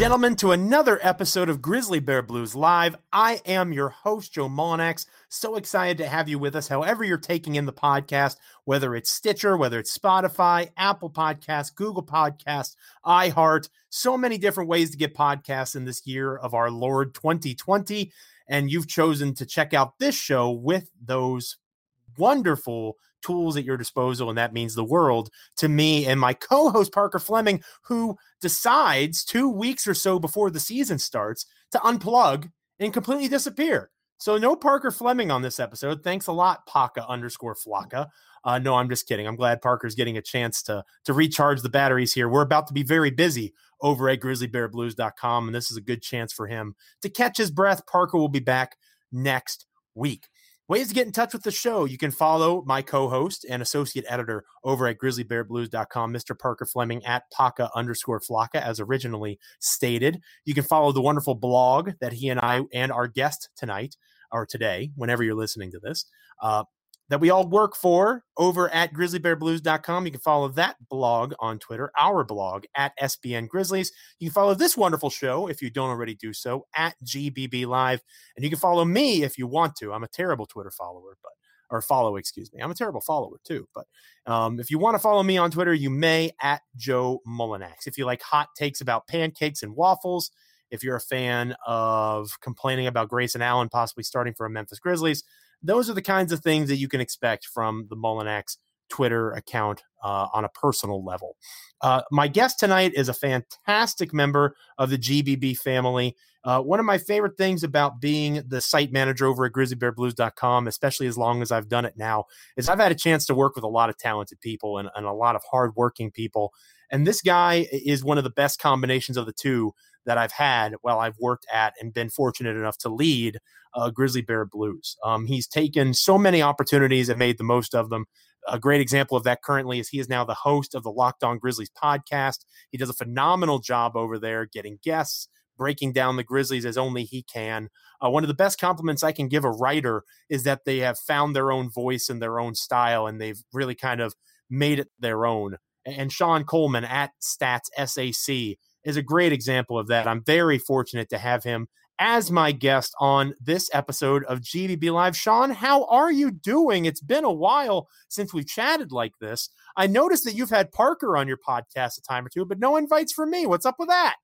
gentlemen, to another episode of Grizzly Bear Blues Live. I am your host, Joe Mullinax. So excited to have you with us, however, you're taking in the podcast, whether it's Stitcher, whether it's Spotify, Apple Podcasts, Google Podcasts, iHeart, so many different ways to get podcasts in this year of our Lord 2020. And you've chosen to check out this show with those wonderful tools at your disposal, and that means the world to me and my co host, Parker Fleming, who decides two weeks or so before the season starts to unplug and completely disappear. So, no Parker Fleming on this episode. Thanks a lot, Paka underscore Flocka. Uh, no, I'm just kidding. I'm glad Parker's getting a chance to to recharge the batteries here. We're about to be very busy over at grizzlybearblues.com, and this is a good chance for him to catch his breath. Parker will be back next week. Ways to get in touch with the show. You can follow my co-host and associate editor over at grizzlybearblues.com, Mr. Parker Fleming at Paka underscore Flocka, as originally stated. You can follow the wonderful blog that he and I and our guest tonight or today, whenever you're listening to this, uh, that we all work for over at grizzlybearblues.com. You can follow that blog on Twitter, our blog at SBN Grizzlies. You can follow this wonderful show if you don't already do so at GBB Live. And you can follow me if you want to. I'm a terrible Twitter follower, but or follow, excuse me. I'm a terrible follower too. But um, if you want to follow me on Twitter, you may at Joe Mullinax. If you like hot takes about pancakes and waffles, if you're a fan of complaining about Grayson Allen possibly starting for a Memphis Grizzlies, those are the kinds of things that you can expect from the Mullinax Twitter account uh, on a personal level. Uh, my guest tonight is a fantastic member of the GBB family. Uh, one of my favorite things about being the site manager over at grizzlybearblues.com, especially as long as I've done it now, is I've had a chance to work with a lot of talented people and, and a lot of hardworking people. And this guy is one of the best combinations of the two that I've had while I've worked at and been fortunate enough to lead uh, Grizzly Bear Blues. Um, he's taken so many opportunities and made the most of them. A great example of that currently is he is now the host of the Locked On Grizzlies podcast. He does a phenomenal job over there getting guests, breaking down the Grizzlies as only he can. Uh, one of the best compliments I can give a writer is that they have found their own voice and their own style, and they've really kind of made it their own. And Sean Coleman at Stats SAC is a great example of that. I'm very fortunate to have him as my guest on this episode of GBB Live. Sean, how are you doing? It's been a while since we've chatted like this. I noticed that you've had Parker on your podcast a time or two, but no invites for me. What's up with that?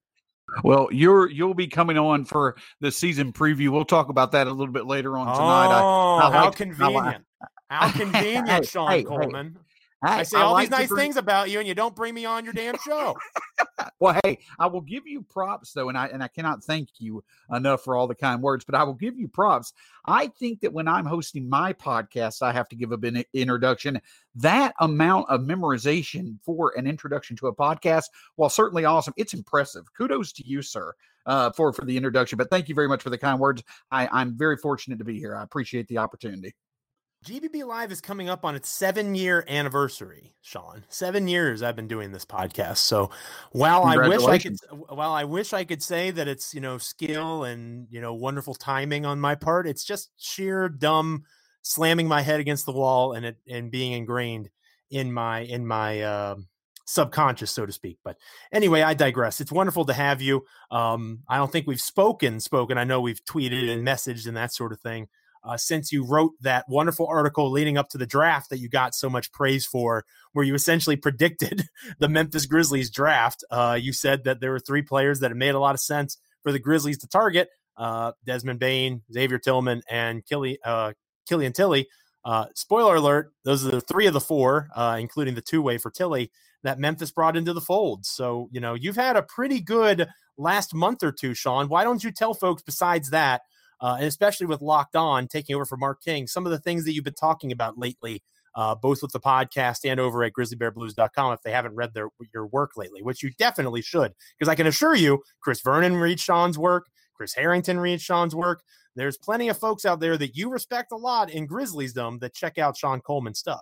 Well, you're you'll be coming on for the season preview. We'll talk about that a little bit later on tonight. Oh, I, I oh, how like, convenient! how convenient, hey, Sean hey, Coleman. Hey. I, I say all I these nice things about you, and you don't bring me on your damn show. well, hey, I will give you props though, and I and I cannot thank you enough for all the kind words, but I will give you props. I think that when I'm hosting my podcast, I have to give a bit introduction. That amount of memorization for an introduction to a podcast, while certainly awesome, it's impressive. Kudos to you, sir. Uh, for for the introduction, but thank you very much for the kind words. I, I'm very fortunate to be here. I appreciate the opportunity. GBB Live is coming up on its seven year anniversary, Sean. Seven years I've been doing this podcast. So while I wish I could, while I wish I could say that it's you know skill and you know wonderful timing on my part, it's just sheer dumb slamming my head against the wall and it and being ingrained in my in my uh, subconscious, so to speak. But anyway, I digress. It's wonderful to have you. Um, I don't think we've spoken, spoken. I know we've tweeted and messaged and that sort of thing uh, since you wrote that wonderful article leading up to the draft that you got so much praise for, where you essentially predicted the Memphis Grizzlies draft. Uh, you said that there were three players that had made a lot of sense for the Grizzlies to target uh, Desmond Bane, Xavier Tillman, and Killy, uh, Killian Tillie. Uh, spoiler alert, those are the three of the four, uh, including the two way for Tillie, that Memphis brought into the fold. So, you know, you've had a pretty good last month or two, Sean. Why don't you tell folks besides that? Uh, and especially with Locked On taking over for Mark King, some of the things that you've been talking about lately, uh, both with the podcast and over at grizzlybearblues.com if they haven't read their your work lately, which you definitely should. Because I can assure you, Chris Vernon reads Sean's work, Chris Herrington reads Sean's work. There's plenty of folks out there that you respect a lot in Grizzliesdom that check out Sean Coleman's stuff.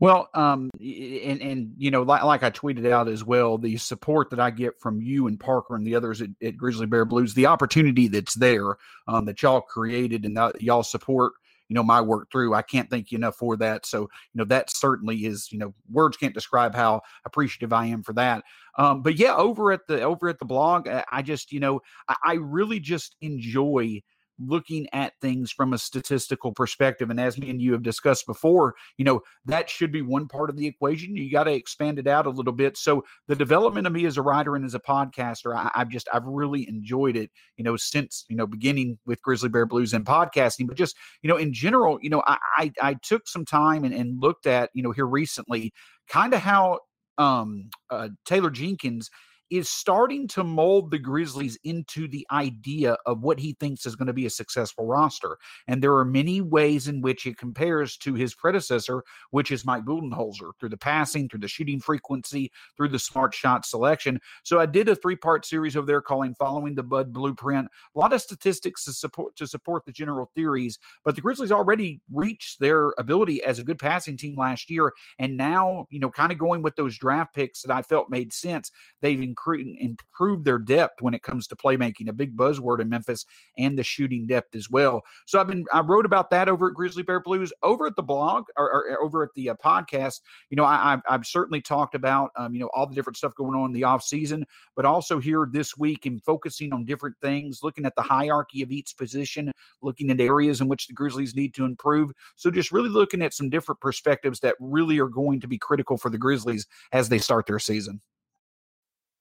Well, um, and and you know, like, like I tweeted out as well, the support that I get from you and Parker and the others at, at Grizzly Bear Blues, the opportunity that's there um, that y'all created and that y'all support you know my work through. I can't thank you enough for that. So you know that certainly is you know words can't describe how appreciative I am for that. Um, but yeah, over at the over at the blog, I just you know I, I really just enjoy looking at things from a statistical perspective. And as me and you have discussed before, you know, that should be one part of the equation. You got to expand it out a little bit. So the development of me as a writer and as a podcaster, I, have just, I've really enjoyed it, you know, since, you know, beginning with Grizzly Bear Blues and podcasting, but just, you know, in general, you know, I, I, I took some time and, and looked at, you know, here recently, kind of how um uh, Taylor Jenkins is starting to mold the Grizzlies into the idea of what he thinks is going to be a successful roster. And there are many ways in which it compares to his predecessor, which is Mike Budenholzer, through the passing, through the shooting frequency, through the smart shot selection. So I did a three part series over there calling Following the Bud Blueprint. A lot of statistics to support to support the general theories, but the Grizzlies already reached their ability as a good passing team last year. And now, you know, kind of going with those draft picks that I felt made sense, they've incre- improve their depth when it comes to playmaking, a big buzzword in Memphis, and the shooting depth as well. So I've been I wrote about that over at Grizzly Bear Blues, over at the blog or, or over at the uh, podcast. You know, I, have certainly talked about um, you know all the different stuff going on in the off season, but also here this week and focusing on different things, looking at the hierarchy of each position, looking at areas in which the Grizzlies need to improve. So just really looking at some different perspectives that really are going to be critical for the Grizzlies as they start their season.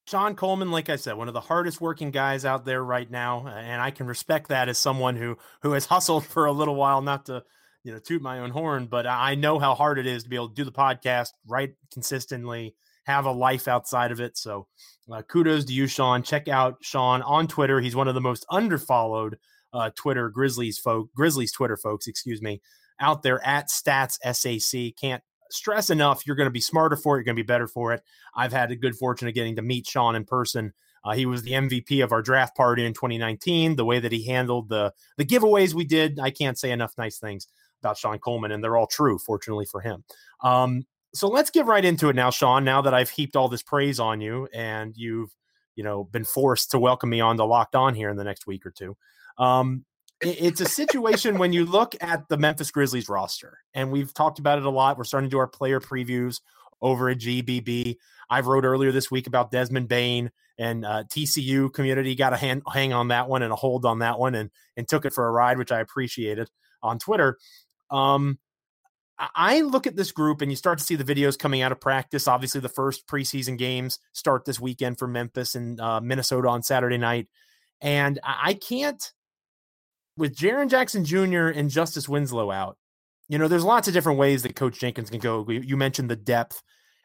Sean Coleman, like I said, one of the hardest working guys out there right now, and I can respect that as someone who who has hustled for a little while. Not to you know toot my own horn, but I know how hard it is to be able to do the podcast right consistently, have a life outside of it. So uh, kudos to you, Sean. Check out Sean on Twitter. He's one of the most underfollowed uh, Twitter Grizzlies folk Grizzlies Twitter folks, excuse me, out there at Stats SAC. Can't stress enough, you're going to be smarter for it. You're going to be better for it. I've had a good fortune of getting to meet Sean in person. Uh, he was the MVP of our draft party in 2019. The way that he handled the the giveaways we did, I can't say enough nice things about Sean Coleman, and they're all true, fortunately for him. Um, so let's get right into it now, Sean. Now that I've heaped all this praise on you, and you've you know been forced to welcome me on to Locked On here in the next week or two. Um, it's a situation when you look at the Memphis Grizzlies roster, and we've talked about it a lot. We're starting to do our player previews over at GBB. I wrote earlier this week about Desmond Bane and uh, TCU community got a hand, hang on that one and a hold on that one and and took it for a ride, which I appreciated on Twitter. Um, I look at this group and you start to see the videos coming out of practice. Obviously, the first preseason games start this weekend for Memphis and uh, Minnesota on Saturday night. And I can't with Jaren Jackson Jr. and Justice Winslow out, you know, there's lots of different ways that Coach Jenkins can go. You mentioned the depth,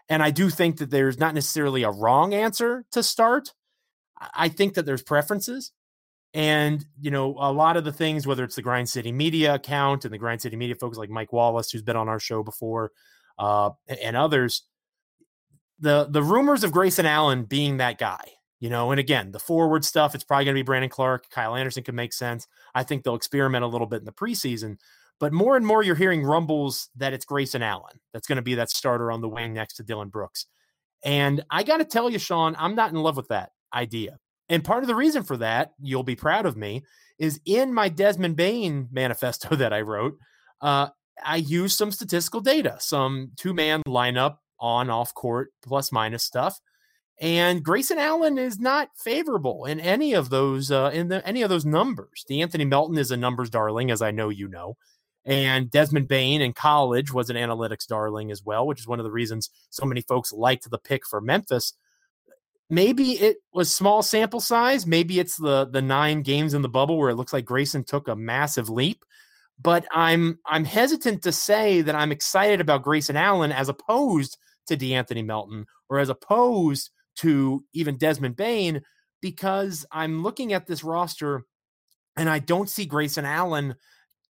and I do think that there's not necessarily a wrong answer to start. I think that there's preferences. And, you know, a lot of the things, whether it's the Grind City Media account and the Grind City Media folks like Mike Wallace, who's been on our show before, uh, and others, the the rumors of Grayson Allen being that guy you know, and again, the forward stuff, it's probably going to be Brandon Clarke. Kyle Anderson could make sense. I think they'll experiment a little bit in the preseason. But more and more, you're hearing rumbles that it's Grayson Allen that's going to be that starter on the wing next to Dillon Brooks. And I got to tell you, Sean, I'm not in love with that idea. And part of the reason for that, you'll be proud of me, is in my Desmond Bane manifesto that I wrote, uh, I used some statistical data, some two man lineup on off court plus minus stuff and Grayson Allen is not favorable in any of those uh, in the, any of those numbers. De'Anthony Melton is a numbers darling, as I know you know, and Desmond Bane in college was an analytics darling as well, which is one of the reasons so many folks liked the pick for Memphis. Maybe it was small sample size. Maybe it's the the nine games in the bubble where it looks like Grayson took a massive leap. But I'm I'm hesitant to say that I'm excited about Grayson Allen as opposed to De'Anthony Melton or as opposed to even Desmond Bane because I'm looking at this roster and I don't see Grayson Allen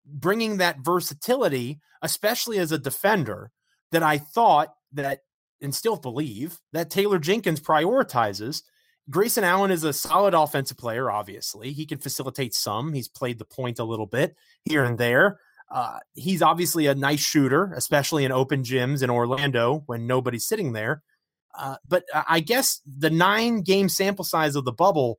bringing that versatility, especially as a defender, that I thought that and still believe that Taylor Jenkins prioritizes. Grayson Allen is a solid offensive player, obviously. He can facilitate some. He's played the point a little bit here and there. Uh, he's obviously a nice shooter, especially in open gyms in Orlando when nobody's sitting there. Uh, but I guess the nine game sample size of the bubble,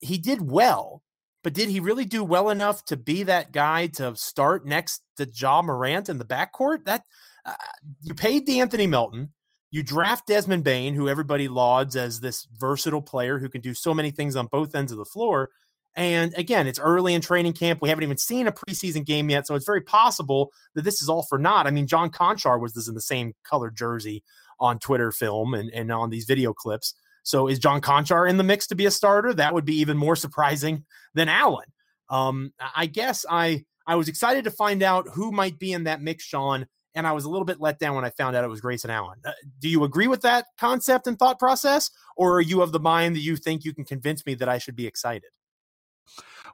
he did well. but did he really do well enough to be that guy to start next to Ja Morant in the backcourt? That uh, you paid De'Anthony Melton, you draft Desmond Bane, who everybody lauds as this versatile player who can do so many things on both ends of the floor. And again, it's early in training camp. We haven't even seen a preseason game yet. So it's very possible that this is all for naught. I mean, John Konchar was this in the same colored jersey on Twitter film and, and on these video clips. So is John Konchar in the mix to be a starter? That would be even more surprising than Allen. Um, I guess I I was excited to find out who might be in that mix, Sean, and I was a little bit let down when I found out it was Grayson Allen. Uh, do you agree with that concept and thought process, or are you of the mind that you think you can convince me that I should be excited?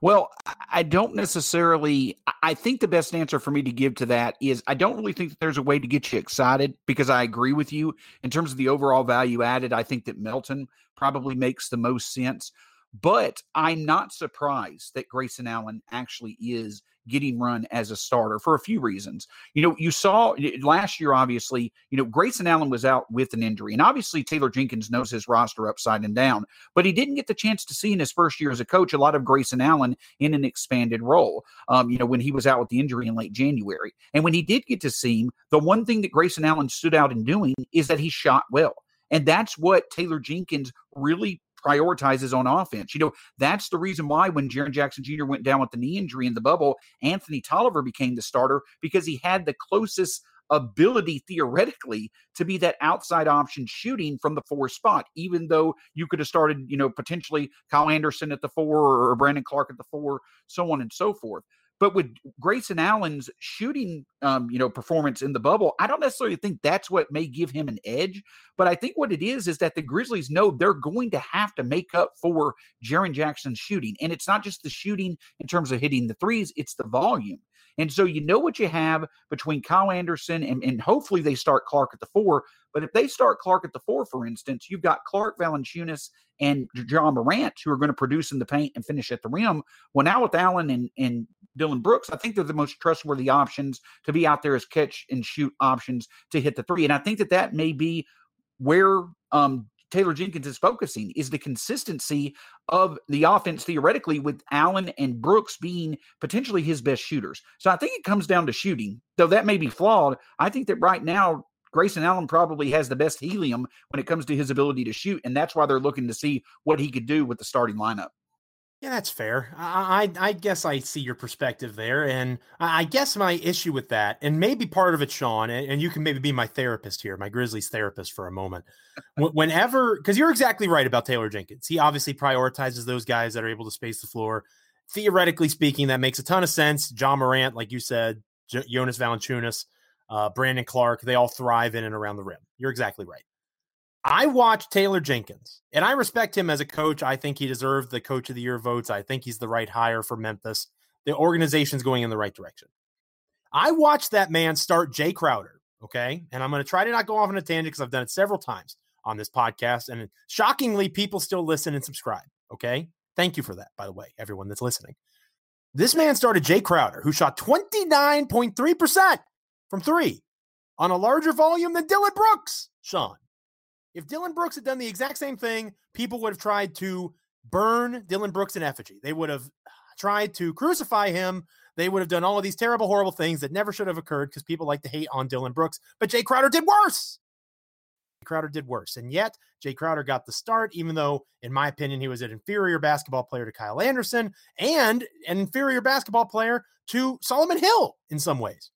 Well, I don't necessarily. I think the best answer for me to give to that is I don't really think that there's a way to get you excited because I agree with you in terms of the overall value added. I think that Melton probably makes the most sense. But I'm not surprised that Grayson Allen actually is getting run as a starter for a few reasons. You know, you saw last year, obviously, you know, Grayson Allen was out with an injury, and obviously Taylor Jenkins knows his roster upside and down, but he didn't get the chance to see in his first year as a coach a lot of Grayson Allen in an expanded role. Um, you know, when he was out with the injury in late January, and when he did get to see him, the one thing that Grayson Allen stood out in doing is that he shot well. And that's what Taylor Jenkins really prioritizes on offense. You know, that's the reason why when Jaren Jackson Jr. went down with the knee injury in the bubble, Anthony Tolliver became the starter because he had the closest ability theoretically to be that outside option shooting from the four spot, even though you could have started, you know, potentially Kyle Anderson at the four or Brandon Clarke at the four, so on and so forth. But with Grayson Allen's shooting, um, you know, performance in the bubble, I don't necessarily think that's what may give him an edge. But I think what it is is that the Grizzlies know they're going to have to make up for Jaren Jackson's shooting, and it's not just the shooting in terms of hitting the threes; it's the volume. And so you know what you have between Kyle Anderson and, and hopefully they start Clarke at the four. But if they start Clarke at the four, for instance, you've got Clarke Valanciunas and Ja Morant who are going to produce in the paint and finish at the rim. Well, now with Allen and, and Dillon Brooks, I think they're the most trustworthy options to be out there as catch and shoot options to hit the three. And I think that that may be where um, Taylor Jenkins is focusing is the consistency of the offense theoretically with Allen and Brooks being potentially his best shooters. So I think it comes down to shooting, though that may be flawed. I think that right now Grayson Allen probably has the best helium when it comes to his ability to shoot, and that's why they're looking to see what he could do with the starting lineup. Yeah, that's fair. I, I, I guess I see your perspective there, and I guess my issue with that, and maybe part of it, Sean, and, and you can maybe be my therapist here, my Grizzlies therapist for a moment. Whenever, because you're exactly right about Taylor Jenkins. He obviously prioritizes those guys that are able to space the floor. Theoretically speaking, that makes a ton of sense. Ja Morant, like you said, J- Jonas Valanciunas, uh, Brandon Clarke, they all thrive in and around the rim. You're exactly right. I watched Taylor Jenkins, and I respect him as a coach. I think he deserved the coach of the year votes. I think he's the right hire for Memphis. The organization's going in the right direction. I watched that man start Jae Crowder, okay? And I'm going to try to not go off on a tangent because I've done it several times on this podcast. And shockingly, people still listen and subscribe, okay? Thank you for that, by the way, everyone that's listening. This man started Jae Crowder, who shot 29.3% from three on a larger volume than Dillon Brooks, Sean. If Dillon Brooks had done the exact same thing, people would have tried to burn Dillon Brooks in effigy. They would have uh, tried to crucify him. They would have done all of these terrible, horrible things that never should have occurred because people like to hate on Dillon Brooks. But Jae Crowder did worse. Crowder did worse. And yet, Jae Crowder got the start, even though, in my opinion, he was an inferior basketball player to Kyle Anderson and an inferior basketball player to Solomon Hill in some ways.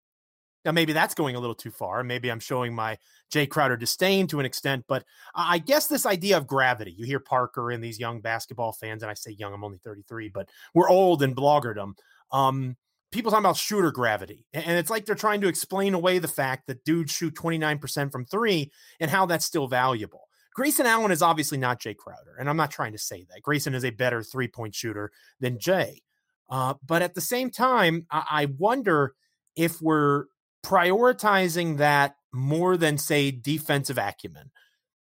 Now, maybe that's going a little too far. Maybe I'm showing my Jae Crowder disdain to an extent, but I guess this idea of gravity, you hear Parker and these young basketball fans, and I say young, I'm only 33, but we're old in bloggerdom. Um, people talking about shooter gravity. And it's like they're trying to explain away the fact that dudes shoot 29% from three and how that's still valuable. Grayson Allen is obviously not Jae Crowder, and I'm not trying to say that. Grayson is a better three point shooter than Jae. Uh, but at the same time, I, I wonder if we're prioritizing that more than, say, defensive acumen.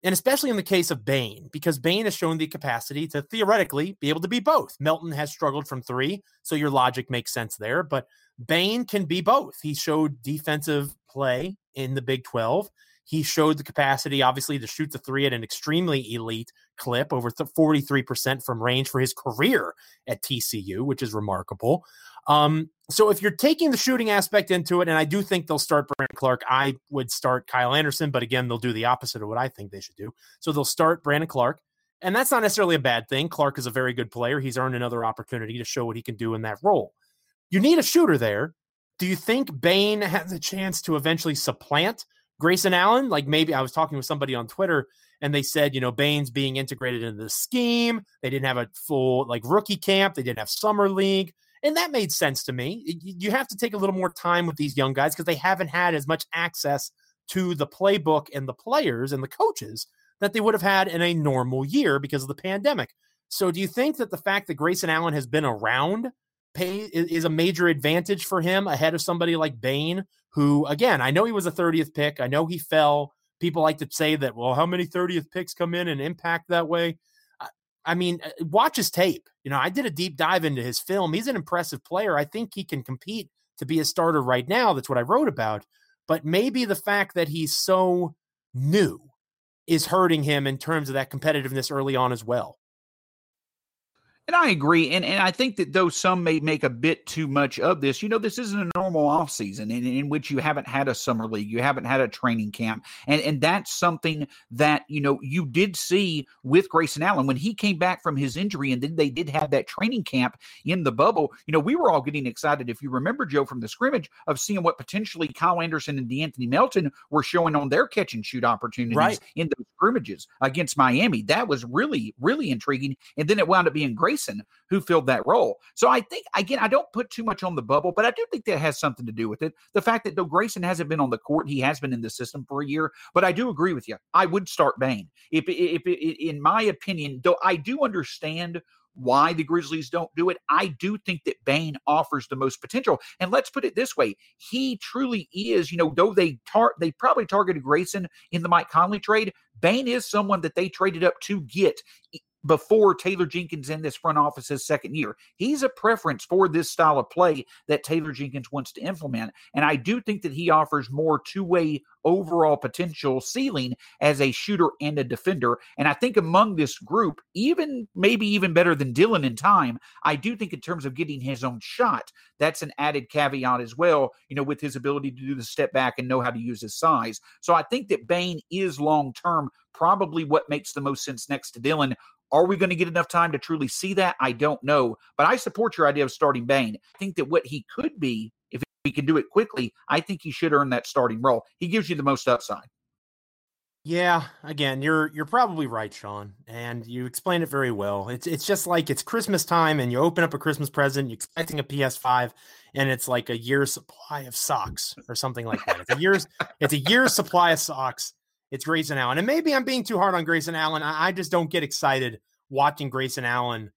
And especially in the case of Bane, because Bane has shown the capacity to theoretically be able to be both. Melton has struggled from three, so your logic makes sense there. But Bane can be both. He showed defensive play in the Big 12. He showed the capacity, obviously, to shoot the three at an extremely elite clip, over 43% from range for his career at TCU, which is remarkable. Um, so if you're taking the shooting aspect into it, and I do think they'll start Brandon Clarke, I would start Kyle Anderson, but again, they'll do the opposite of what I think they should do. So they'll start Brandon Clarke. And that's not necessarily a bad thing. Clarke is a very good player. He's earned another opportunity to show what he can do in that role. You need a shooter there. Do you think Bane has a chance to eventually supplant Grayson Allen? Like maybe I was talking with somebody on Twitter and they said, you know, Bane's being integrated into the scheme. They didn't have a full like rookie camp. They didn't have summer league. And that made sense to me. You have to take a little more time with these young guys because they haven't had as much access to the playbook and the players and the coaches that they would have had in a normal year because of the pandemic. So, do you think that the fact that Grayson Allen has been around pay is a major advantage for him ahead of somebody like Bane, who, again, I know he was a 30th pick. I know he fell. People like to say that, well, how many 30th picks come in and impact that way? I mean, uh, watch his tape. You know, I did a deep dive into his film. He's an impressive player. I think he can compete to be a starter right now. That's what I wrote about. But maybe the fact that he's so new is hurting him in terms of that competitiveness early on as well. And I agree. And, and I think that though some may make a bit too much of this, you know, this isn't a normal offseason in, in which you haven't had a summer league, you haven't had a training camp. And, and that's something that, you know, you did see with Grayson Allen when he came back from his injury and then they did have that training camp in the bubble. You know, we were all getting excited, if you remember, Joe, from the scrimmage of seeing what potentially Kyle Anderson and De'Anthony Melton were showing on their catch and shoot opportunities right. in those scrimmages against Miami. That was really, really intriguing. And then it wound up being Grayson Grayson who filled that role. So I think, again, I don't put too much on the bubble, but I do think that has something to do with it. The fact that though Grayson hasn't been on the court, he has been in the system for a year. But I do agree with you. I would start Bane If, if, if in my opinion, though I do understand why the Grizzlies don't do it. I do think that Bane offers the most potential. And let's put it this way: he truly is. You know, though they tar- they probably targeted Grayson in the Mike Conley trade. Bane is someone that they traded up to get before Taylor Jenkins in this front office's second year. He's a preference for this style of play that Taylor Jenkins wants to implement. And I do think that he offers more two way overall potential ceiling as a shooter and a defender. And I think among this group, even maybe even better than Dillon in time, I do think in terms of getting his own shot, that's an added caveat as well, you know, with his ability to do the step back and know how to use his size. So I think that Bane is long term probably what makes the most sense next to Dillon. Are we going to get enough time to truly see that? I don't know. But I support your idea of starting Bane. I think that what he could be, if he can do it quickly, I think he should earn that starting role. He gives you the most upside. Yeah, again, you're you're probably right, Sean, and you explained it very well. It's it's just like it's Christmas time, and you open up a Christmas present, you're expecting a PS5, and it's like a year's supply of socks or something like that. It's a year's it's a year's supply of socks, it's Grayson Allen. And maybe I'm being too hard on Grayson Allen. I, I just don't get excited watching Grayson Allen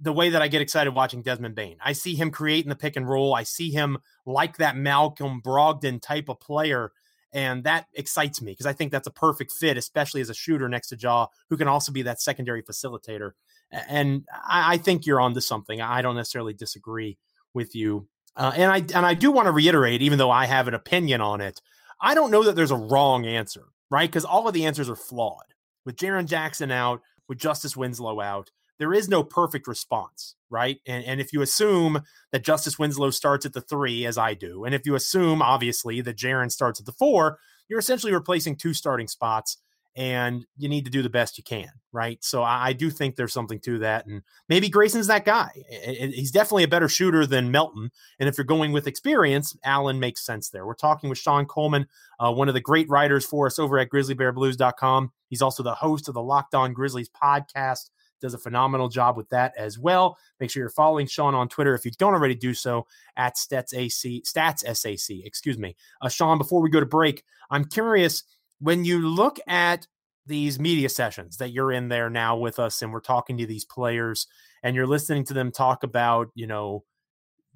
the way that I get excited watching Desmond Bane. I see him creating the pick and roll. I see him like that Malcolm Brogdon type of player. And that excites me because I think that's a perfect fit, especially as a shooter next to Ja, who can also be that secondary facilitator. And I, I think you're onto something. I don't necessarily disagree with you. Uh, and I and I do want to reiterate, even though I have an opinion on it, I don't know that there's a wrong answer right? Because all of the answers are flawed. With Jaren Jackson out, with Justice Winslow out, there is no perfect response, right? And, and if you assume that Justice Winslow starts at the three, as I do, and if you assume, obviously, that Jaren starts at the four, you're essentially replacing two starting spots and you need to do the best you can, right? So I, I, do think there's something to that, and maybe Grayson's that guy. He's definitely a better shooter than Melton, and if you're going with experience, Allen makes sense there. We're talking with Sean Coleman, uh, one of the great writers for us over at GrizzlyBearBlues.com. He's also the host of the Locked On Grizzlies podcast. Does a phenomenal job with that as well. Make sure you're following Sean on Twitter if you don't already do so at StatsAC, Stats SAC. Excuse me, uh, Sean. Before we go to break, I'm curious when you look at these media sessions that you're in there now with us and we're talking to these players and you're listening to them talk about, you know,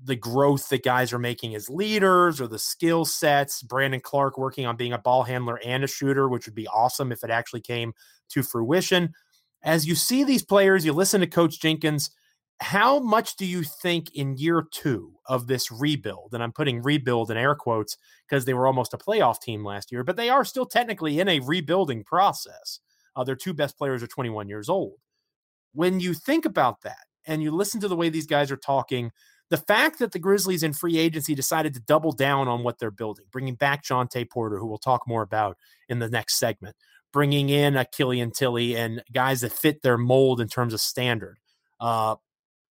the growth that guys are making as leaders or the skill sets. Brandon Clarke working on being a ball handler and a shooter, which would be awesome if it actually came to fruition. As you see these players, you listen to Coach Jenkins. How much do you think in year two of this rebuild, and I'm putting rebuild in air quotes because they were almost a playoff team last year, but they are still technically in a rebuilding process. Uh, their two best players are 21 years old. When you think about that and you listen to the way these guys are talking, the fact that the Grizzlies in free agency decided to double down on what they're building, bringing back Jontay Porter, who we'll talk more about in the next segment, bringing in a Killian Tillie and guys that fit their mold in terms of standard, uh,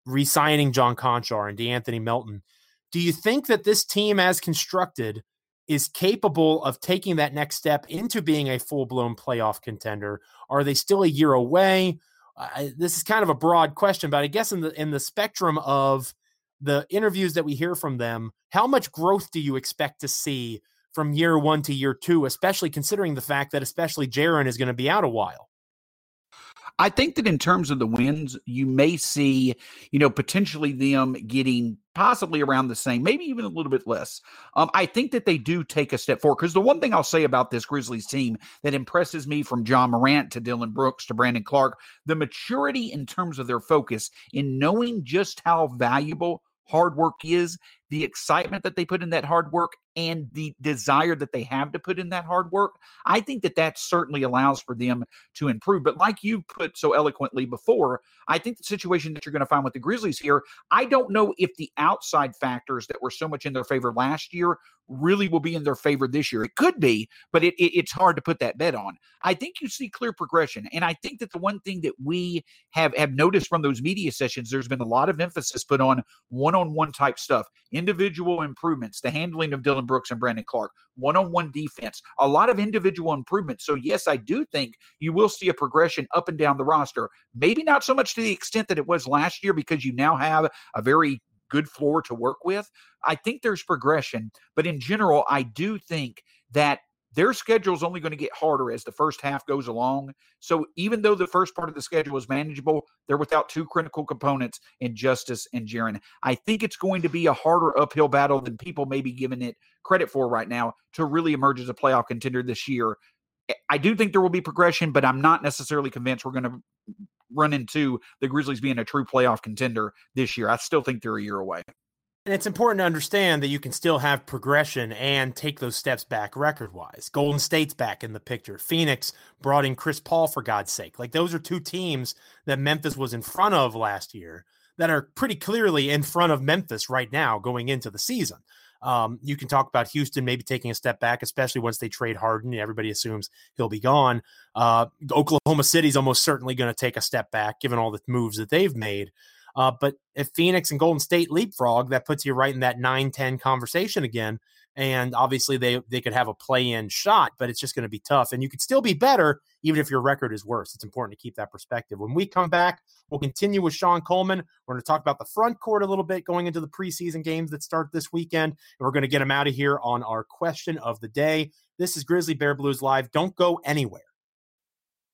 re-signing John Konchar and De'Anthony Melton. Do you think that this team, as constructed, is capable of taking that next step into being a full-blown playoff contender? Are they still a year away? Uh, this is kind of a broad question, but I guess in the in the spectrum of the interviews that we hear from them, how much growth do you expect to see from year one to year two, especially considering the fact that especially Jaren is going to be out a while? I think that in terms of the wins, you may see, you know, potentially them getting possibly around the same, maybe even a little bit less. Um, I think that they do take a step forward because the one thing I'll say about this Grizzlies team that impresses me from Ja Morant to Dillon Brooks to Brandon Clarke, the maturity in terms of their focus in knowing just how valuable hard work is, the excitement that they put in that hard work, and the desire that they have to put in that hard work, I think that that certainly allows for them to improve. But like you put so eloquently before, I think the situation that you're going to find with the Grizzlies here, I don't know if the outside factors that were so much in their favor last year really will be in their favor this year. It could be, but it, it, it's hard to put that bet on. I think you see clear progression, and I think that the one thing that we have have noticed from those media sessions, there's been a lot of emphasis put on one-on-one type stuff, individual improvements, the handling of Dillon Brooks and Brandon Clarke. one-on-one defense, a lot of individual improvements. So yes, I do think you will see a progression up and down the roster. Maybe not so much to the extent that it was last year because you now have a very good floor to work with. I think there's progression, but in general, I do think that their schedule is only going to get harder as the first half goes along. So even though the first part of the schedule is manageable, they're without two critical components in Justice and Jaren. I think it's going to be a harder uphill battle than people may be giving it credit for right now to really emerge as a playoff contender this year. I do think there will be progression, but I'm not necessarily convinced we're going to run into the Grizzlies being a true playoff contender this year. I still think they're a year away. And it's important to understand that you can still have progression and take those steps back record wise. Golden State's back in the picture. Phoenix brought in Chris Paul, for God's sake. Like those are two teams that Memphis was in front of last year that are pretty clearly in front of Memphis right now going into the season. Um, you can talk about Houston maybe taking a step back, especially once they trade Harden. Everybody assumes he'll be gone. Uh, Oklahoma City's almost certainly going to take a step back, given all the moves that they've made. Uh, but if Phoenix and Golden State leapfrog, that puts you right in that 9 10 conversation again. And obviously, they, they could have a play in shot, but it's just going to be tough. And you could still be better, even if your record is worse. It's important to keep that perspective. When we come back, we'll continue with Sean Coleman. We're going to talk about the front court a little bit going into the preseason games that start this weekend. And we're going to get him out of here on our question of the day. This is Grizzly Bear Blues Live. Don't go anywhere.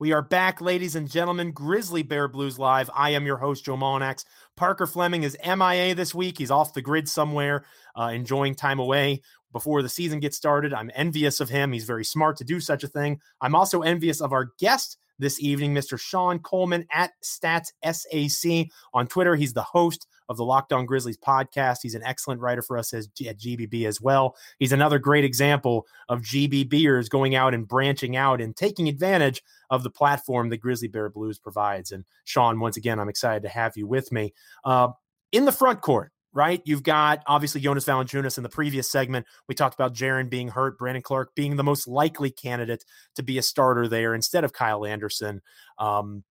We are back, ladies and gentlemen. Grizzly Bear Blues Live. I am your host, Joe Mullinax. Parker Fleming is MIA this week. He's off the grid somewhere, uh, enjoying time away before the season gets started. I'm envious of him. He's very smart to do such a thing. I'm also envious of our guest this evening, Mr. Sean Coleman at Stats SAC on Twitter. He's the host of the Locked On Grizzlies podcast. He's an excellent writer for us as, at GBB as well. He's another great example of GBBers going out and branching out and taking advantage of the platform that Grizzly Bear Blues provides. And Sean, once again, I'm excited to have you with me. Uh, in the front court, right? You've got obviously Jonas Valanciunas in the previous segment. We talked about Jaren being hurt, Brandon Clarke being the most likely candidate to be a starter there instead of Kyle Anderson. Um,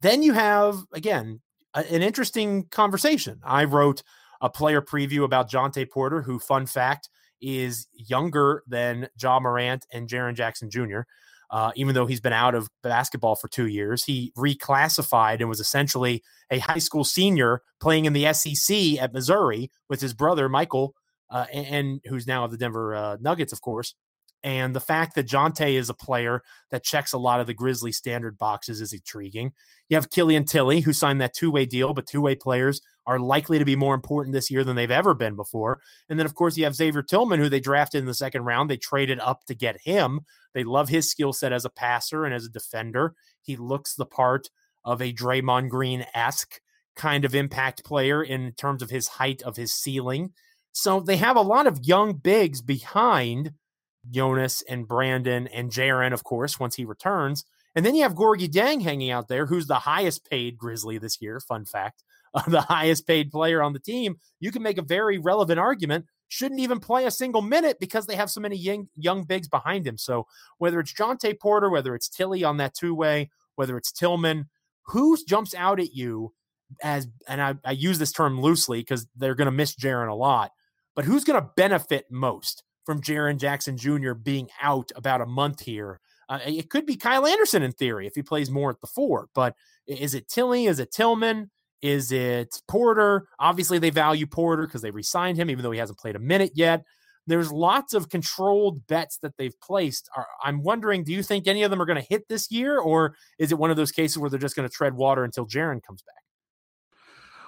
then you have again a, an interesting conversation. I wrote a player preview about Jontay Porter, who, fun fact, is younger than Ja Morant and Jaren Jackson Jr. Uh, even though he's been out of basketball for two years, he reclassified and was essentially a high school senior playing in the SEC at Missouri with his brother Michael, uh, and, and, who's now of the Denver uh, Nuggets, of course. And the fact that Jontay is a player that checks a lot of the Grizzly standard boxes is intriguing. You have Killian Tillie, who signed that two way deal, but two way players are likely to be more important this year than they've ever been before. And then, of course, you have Xavier Tillman, who they drafted in the second round. They traded up to get him. They love his skill set as a passer and as a defender. He looks the part of a Draymond Green esque kind of impact player in terms of his height, of his ceiling. So they have a lot of young bigs behind Jonas and Brandon and Jaren, of course, once he returns. And then you have Gorgui Dieng hanging out there, who's the highest paid Grizzly this year. Fun fact uh, the highest paid player on the team. You can make a very relevant argument. Shouldn't even play a single minute because they have so many young, young bigs behind him. So whether it's Jontay Porter, whether it's Tillie on that two way, whether it's Tillman, who jumps out at you as, and I, I use this term loosely because they're going to miss Jaren a lot, but who's going to benefit most from Jaren Jackson Jr. being out about a month here? Uh, it could be Kyle Anderson in theory if he plays more at the four, but is it Tillie? Is it Tillman? Is it Porter? Obviously, they value Porter because they re-signed him, even though he hasn't played a minute yet. There's lots of controlled bets that they've placed. I'm wondering, do you think any of them are going to hit this year, or is it one of those cases where they're just going to tread water until Jaren comes back?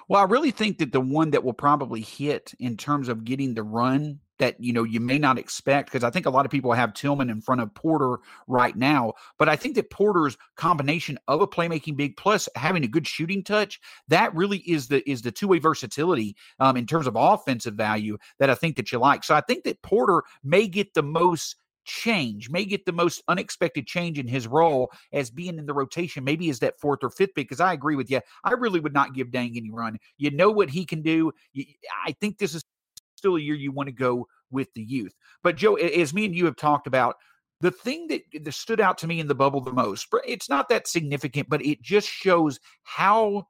Well, I really think that the one that will probably hit in terms of getting the run that you know you may not expect because I think a lot of people have Tillman in front of Porter right now, but I think that Porter's combination of a playmaking big plus having a good shooting touch that really is the is the two way versatility um, in terms of offensive value that I think that you like. So I think that Porter may get the most change, may get the most unexpected change in his role as being in the rotation, maybe is that fourth or fifth pick. Because I agree with you. I really would not give Dieng any run. You know what he can do. I think this is still a year you want to go with the youth. But Joe, as me and you have talked about, the thing that, that stood out to me in the bubble the most, it's not that significant, but it just shows how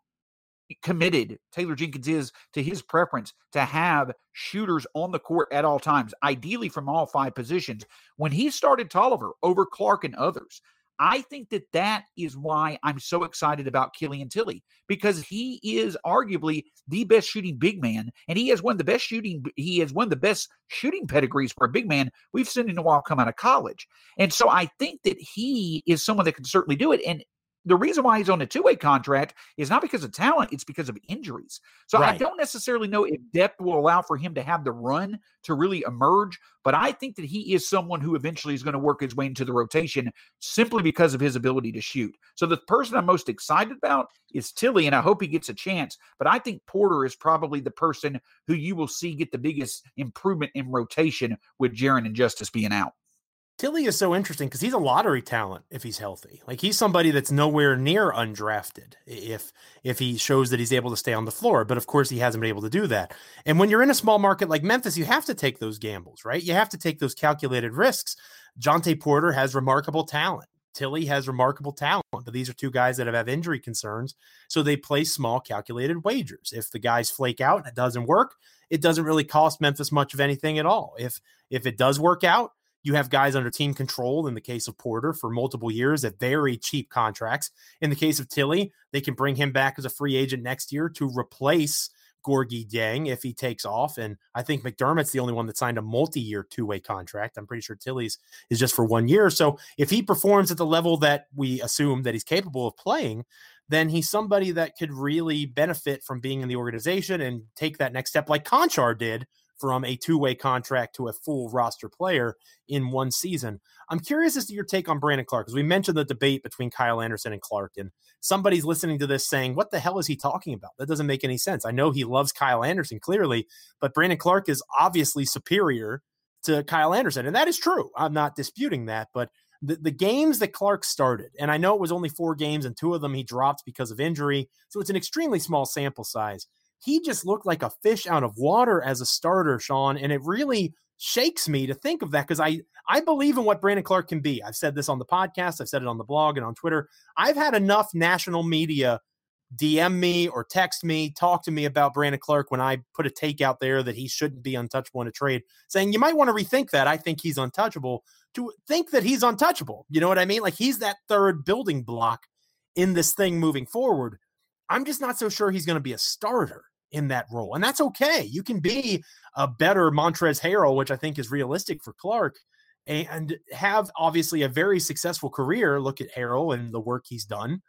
committed Taylor Jenkins is to his preference to have shooters on the court at all times, ideally from all five positions. When he started Tolliver over Clarke and others, I think that that is why I'm so excited about Killian Tillie because he is arguably the best shooting big man, and he has one of the best shooting. He has one of the best shooting pedigrees for a big man we've seen in a while come out of college, and so I think that he is someone that can certainly do it. And the reason why he's on a two-way contract is not because of talent, it's because of injuries. So right. I don't necessarily know if depth will allow for him to have the run to really emerge, but I think that he is someone who eventually is going to work his way into the rotation simply because of his ability to shoot. So the person I'm most excited about is Tillie and I hope he gets a chance. But I think Porter is probably the person who you will see get the biggest improvement in rotation with Jaren and Justice being out. Tillie is so interesting because he's a lottery talent if he's healthy. Like he's somebody that's nowhere near undrafted if if he shows that he's able to stay on the floor. But of course, he hasn't been able to do that. And when you're in a small market like Memphis, you have to take those gambles, right? You have to take those calculated risks. Jontay Porter has remarkable talent. Tillie has remarkable talent, but these are two guys that have, have injury concerns. So they play small calculated wagers. If the guys flake out and it doesn't work, it doesn't really cost Memphis much of anything at all. If if it does work out, you have guys under team control in the case of Porter for multiple years at very cheap contracts. In the case of Tillie, they can bring him back as a free agent next year to replace Gorgui Dieng if he takes off. And I think McDermott's the only one that signed a multi-year two-way contract. I'm pretty sure Tillie's is just for one year. So if he performs at the level that we assume that he's capable of playing, then he's somebody that could really benefit from being in the organization and take that next step like Konchar did from a two way contract to a full roster player in one season. I'm curious as to your take on Brandon Clarke, because we mentioned the debate between Kyle Anderson and Clarke, and somebody's listening to this saying, What the hell is he talking about? That doesn't make any sense. I know he loves Kyle Anderson clearly, but Brandon Clarke is obviously superior to Kyle Anderson. And that is true. I'm not disputing that, but the, the games that Clarke started, and I know it was only four games, and two of them he dropped because of injury. So it's an extremely small sample size he just looked like a fish out of water as a starter, Sean. And it really shakes me to think of that because I I believe in what Brandon Clarke can be. I've said this on the podcast, I've said it on the blog and on Twitter. I've had enough national media DM me or text me, talk to me about Brandon Clarke when I put a take out there that he shouldn't be untouchable in a trade, saying you might want to rethink that. I think he's untouchable. To think that he's untouchable, you know what I mean? Like he's that third building block in this thing moving forward. I'm just not so sure he's going to be a starter in that role. And that's okay. You can be a better Montrezl Harrell, which I think is realistic for Clarke, and have obviously a very successful career. Look at Harrell and the work he's done.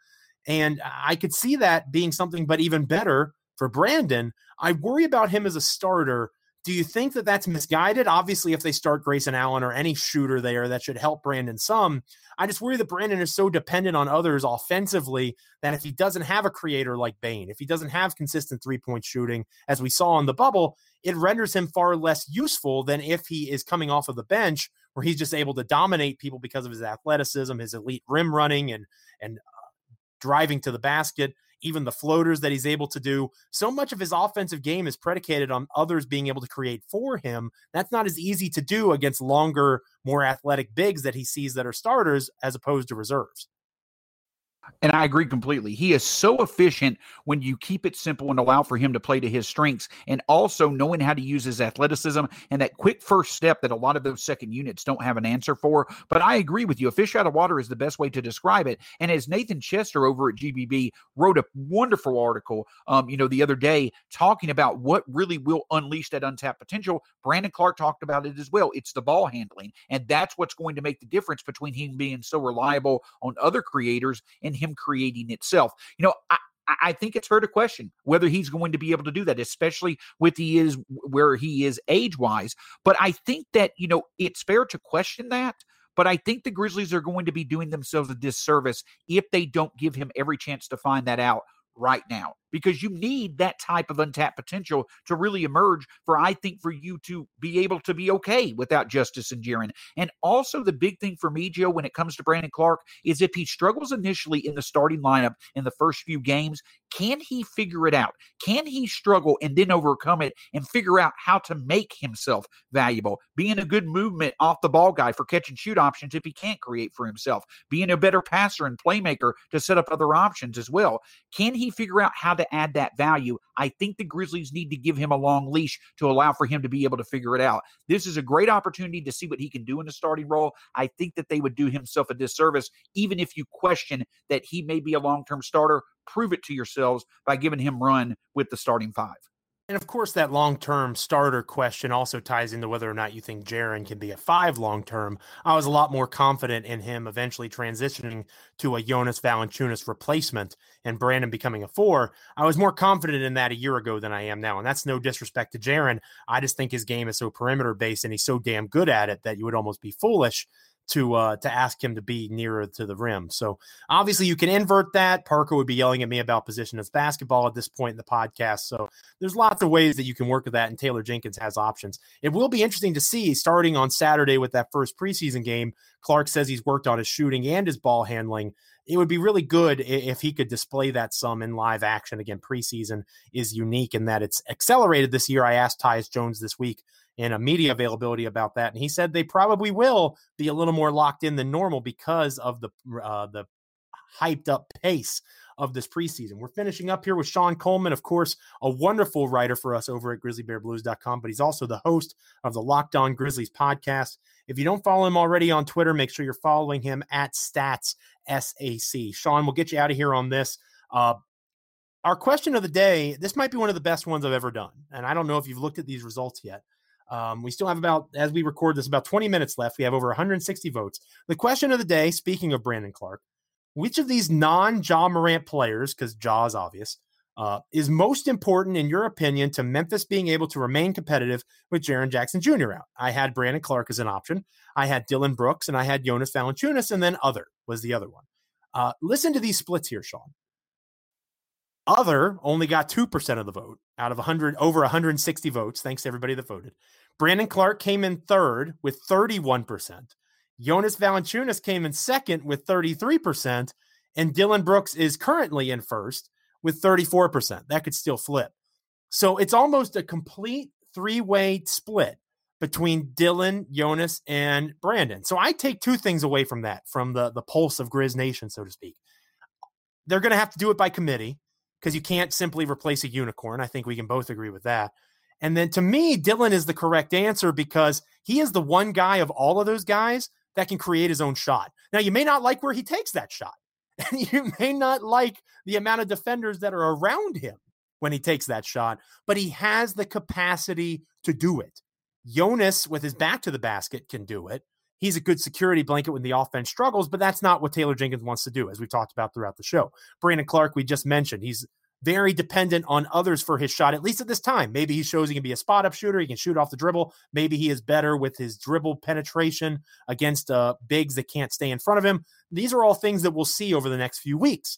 And I could see that being something, but even better for Brandon. I worry about him as a starter Do you think that that's misguided? Obviously, if they start Grayson Allen or any shooter there, that should help Brandon some. I just worry that Brandon is so dependent on others offensively that if he doesn't have a creator like Bane, if he doesn't have consistent three point shooting, as we saw in the bubble, it renders him far less useful than if he is coming off of the bench where he's just able to dominate people because of his athleticism, his elite rim running, and and uh, driving to the basket even the floaters that he's able to do. So much of his offensive game is predicated on others being able to create for him. That's not as easy to do against longer, more athletic bigs that he sees that are starters as opposed to reserves. And I agree completely. He is so efficient when you keep it simple and allow for him to play to his strengths and also knowing how to use his athleticism and that quick first step that a lot of those second units don't have an answer for. But I agree with you. A fish out of water is the best way to describe it. And as Nathan Chester over at GBB wrote a wonderful article, um, you know, the other day talking about what really will unleash that untapped potential, Brandon Clarke talked about it as well. It's the ball handling. And that's what's going to make the difference between him being so reliable on other creators and him creating itself. You know, I, I think it's fair to question whether he's going to be able to do that, especially with he is where he is age wise. But I think that, you know, it's fair to question that. But I think the Grizzlies are going to be doing themselves a disservice if they don't give him every chance to find that out right now because you need that type of untapped potential to really emerge for I think for you to be able to be okay without Justice and Jaren. And also the big thing for me, Joe, when it comes to Brandon Clarke is if he struggles initially in the starting lineup in the first few games, can he figure it out? Can he struggle and then overcome it and figure out how to make himself valuable? Being a good movement off the ball guy for catch and shoot options if he can't create for himself, being a better passer and playmaker to set up other options as well. Can he figure out how to add that value. I think the Grizzlies need to give him a long leash to allow for him to be able to figure it out. This is a great opportunity to see what he can do in the starting role. I think that they would do himself a disservice, even if you question that he may be a long term starter. Prove it to yourselves by giving him run with the starting five. And of course, that long term starter question also ties into whether or not you think Jaren can be a five long term. I was a lot more confident in him eventually transitioning to a Jonas Valanciunas replacement and Brandon becoming a four. I was more confident in that a year ago than I am now. And that's no disrespect to Jaren. I just think his game is so perimeter based and he's so damn good at it that you would almost be foolish to uh, to ask him to be nearer to the rim. So obviously you can invert that. Parker would be yelling at me about position as basketball at this point in the podcast. So there's lots of ways that you can work with that, and Taylor Jenkins has options. It will be interesting to see starting on Saturday with that first preseason game. Clarke says he's worked on his shooting and his ball handling. It would be really good if he could display that some in live action. Again, preseason is unique in that it's accelerated this year. I asked Tyus Jones this week and a media availability about that. And he said they probably will be a little more locked in than normal because of the uh, the hyped up pace of this preseason. We're finishing up here with Sean Coleman, of course, a wonderful writer for us over at grizzlybearblues.com, but he's also the host of the Locked On Grizzlies podcast. If you don't follow him already on Twitter, make sure you're following him at Stats SAC. Sean, we'll get you out of here on this. Uh, our question of the day this might be one of the best ones I've ever done. And I don't know if you've looked at these results yet. Um, we still have about, as we record this, about 20 minutes left. We have over 160 votes. The question of the day, speaking of Brandon Clarke, which of these non Ja Morant players, because Ja is obvious, uh, is most important in your opinion to Memphis being able to remain competitive with Jaren Jackson Jr. out? I had Brandon Clarke as an option. I had Dillon Brooks and I had Jonas Valanciunas, and then other was the other one. Uh, listen to these splits here, Sean. Other only got 2% of the vote out of 100 over 160 votes. Thanks to everybody that voted. Brandon Clarke came in third with 31%. Jonas Valanciunas came in second with 33%. And Dillon Brooks is currently in first with 34%. That could still flip. So it's almost a complete three way split between Dillon, Jonas, and Brandon. So I take two things away from that, from the, the pulse of Grizz Nation, so to speak. They're going to have to do it by committee because you can't simply replace a unicorn. I think we can both agree with that. And then to me, Dillon is the correct answer because he is the one guy of all of those guys that can create his own shot. Now, you may not like where he takes that shot, and you may not like the amount of defenders that are around him when he takes that shot, but he has the capacity to do it. Jonas, with his back to the basket, can do it he's a good security blanket when the offense struggles, but that's not what Taylor Jenkins wants to do, as we've talked about throughout the show. Brandon Clarke, we just mentioned, he's very dependent on others for his shot, at least at this time. Maybe he shows he can be a spot up shooter. He can shoot off the dribble. Maybe he is better with his dribble penetration against uh, bigs that can't stay in front of him. These are all things that we'll see over the next few weeks.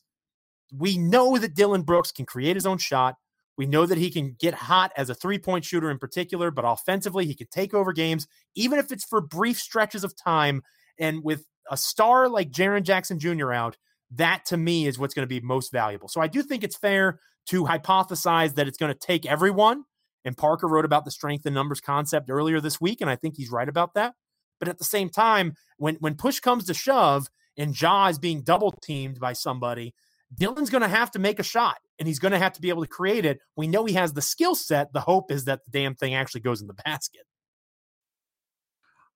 We know that Dillon Brooks can create his own shot. We know that he can get hot as a three point shooter in particular, but offensively, he can take over games, even if it's for brief stretches of time. And with a star like Jaren Jackson Jr. out, that to me is what's going to be most valuable. So I do think it's fair to hypothesize that it's going to take everyone. And Parker wrote about the strength in numbers concept earlier this week, and I think he's right about that. But at the same time, when when push comes to shove and Ja is being double teamed by somebody, Dillon's going to have to make a shot and he's going to have to be able to create it. We know he has the skill set. The hope is that the damn thing actually goes in the basket.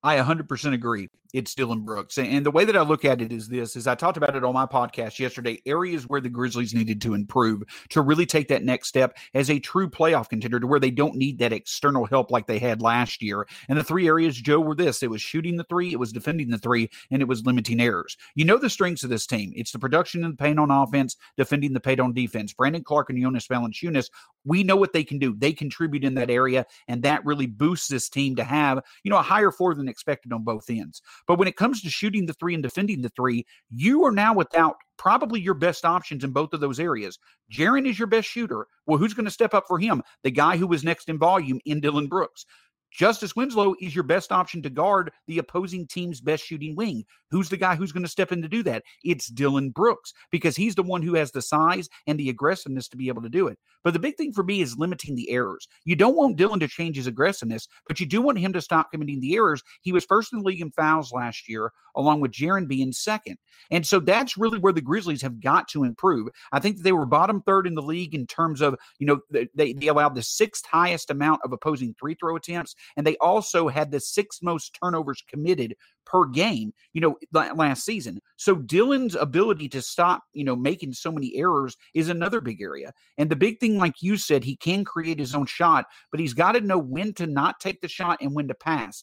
I 100% agree it's Dillon Brooks. And the way that I look at it is this is I talked about it on my podcast yesterday, areas where the Grizzlies needed to improve to really take that next step as a true playoff contender to where they don't need that external help like they had last year. And the three areas, Joe, were this. It was shooting the three, it was defending the three, and it was limiting errors. You know the strengths of this team. It's the production and the paint on offense, defending the paint on defense. Brandon Clarke and Jonas Valanciunas, we know what they can do. They contribute in that area, and that really boosts this team to have, you know, a higher floor than expected on both ends. But when it comes to shooting the three and defending the three, you are now without probably your best options in both of those areas. Jaren is your best shooter. Well, who's going to step up for him? The guy who was next in volume in Dillon Brooks. Justice Winslow is your best option to guard the opposing team's best shooting wing. Who's the guy who's going to step in to do that? It's Dillon Brooks because he's the one who has the size and the aggressiveness to be able to do it. But the big thing for me is limiting the errors. You don't want Dillon to change his aggressiveness, but you do want him to stop committing the errors. He was first in the league in fouls last year, along with Jaren being second. And so that's really where the Grizzlies have got to improve. I think that they were bottom third in the league in terms of, you know, they, they allowed the sixth highest amount of opposing three throw attempts and they also had the sixth most turnovers committed per game, you know, last season. So Dillon's ability to stop, you know, making so many errors is another big area. And the big thing, like you said, he can create his own shot, but he's got to know when to not take the shot and when to pass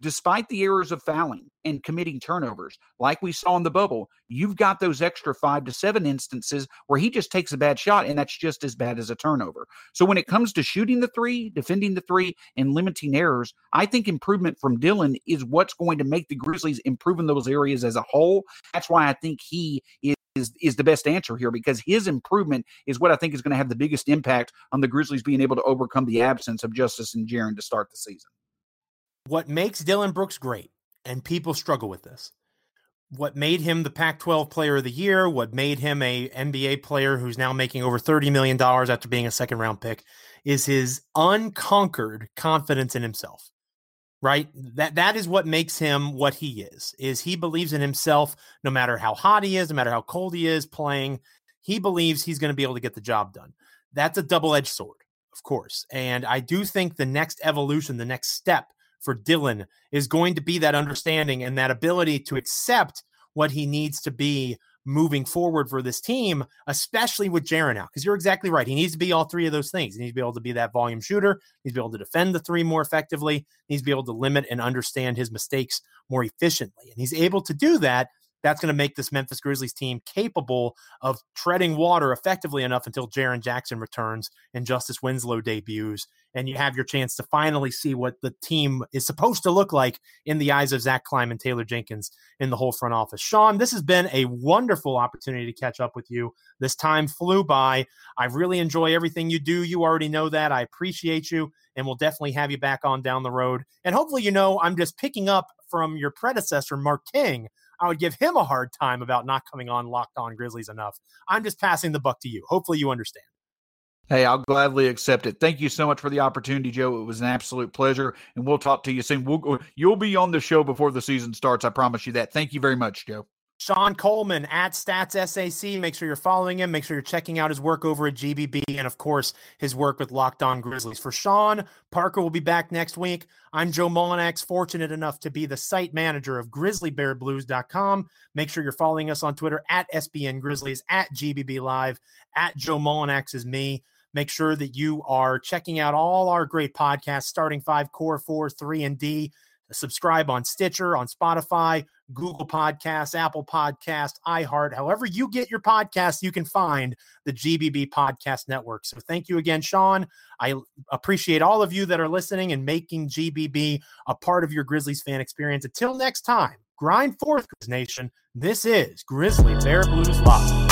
despite the errors of fouling and committing turnovers, like we saw in the bubble, you've got those extra five to seven instances where he just takes a bad shot, and that's just as bad as a turnover. So when it comes to shooting the three, defending the three, and limiting errors, I think improvement from Dillon is what's going to make the Grizzlies improve in those areas as a whole. That's why I think he is. Is, is the best answer here because his improvement is what I think is going to have the biggest impact on the Grizzlies being able to overcome the absence of Justice and Jaren to start the season. What makes Dillon Brooks great, and people struggle with this, what made him the Pac 12 player of the year, what made him a NBA player who's now making over $30 million after being a second round pick, is his unconquered confidence in himself. Right? That that is what makes him what he is. Is he believes in himself no matter how hot he is, no matter how cold he is playing, he believes he's going to be able to get the job done. That's a double-edged sword, of course. And I do think the next evolution, the next step for Dillon is going to be that understanding and that ability to accept what he needs to be moving forward for this team, especially with Jaren now. Because you're exactly right. He needs to be all three of those things. He needs to be able to be that volume shooter. He needs to be able to defend the three more effectively. He needs to be able to limit and understand his mistakes more efficiently. And he's able to do that that's going to make this Memphis Grizzlies team capable of treading water effectively enough until Jaren Jackson returns and Justice Winslow debuts. And you have your chance to finally see what the team is supposed to look like in the eyes of Zach Kleiman and Taylor Jenkins in the whole front office. Sean, this has been a wonderful opportunity to catch up with you. This time flew by. I really enjoy everything you do. You already know that. I appreciate you, and we'll definitely have you back on down the road. And hopefully, you know, I'm just picking up from your predecessor, Mark King I would give him a hard time about not coming on Locked On Grizzlies enough. I'm just passing the buck to you. Hopefully, you understand. Hey, I'll gladly accept it. Thank you so much for the opportunity, Joe. It was an absolute pleasure, and we'll talk to you soon. We'll you'll be on the show before the season starts. I promise you that. Thank you very much, Joe. Sean Coleman at Stats SAC. Make sure you're following him. Make sure you're checking out his work over at GBB and, of course, his work with Locked On Grizzlies. For Sean, Parker will be back next week. I'm Joe Mullinax, fortunate enough to be the site manager of GrizzlyBearBlues.com. Make sure you're following us on Twitter at SBN Grizzlies, at GBB Live, at Joe Mullinax is me. Make sure that you are checking out all our great podcasts, starting five, core four, three, and D subscribe on Stitcher, on Spotify, Google Podcasts, Apple Podcast, iHeart, however you get your podcasts, you can find the GBB Podcast Network. So thank you again, Sean. I appreciate all of you that are listening and making GBB a part of your Grizzlies fan experience. Until next time, grind forth, Grizz Nation. This is Grizzly Bear Blues Live.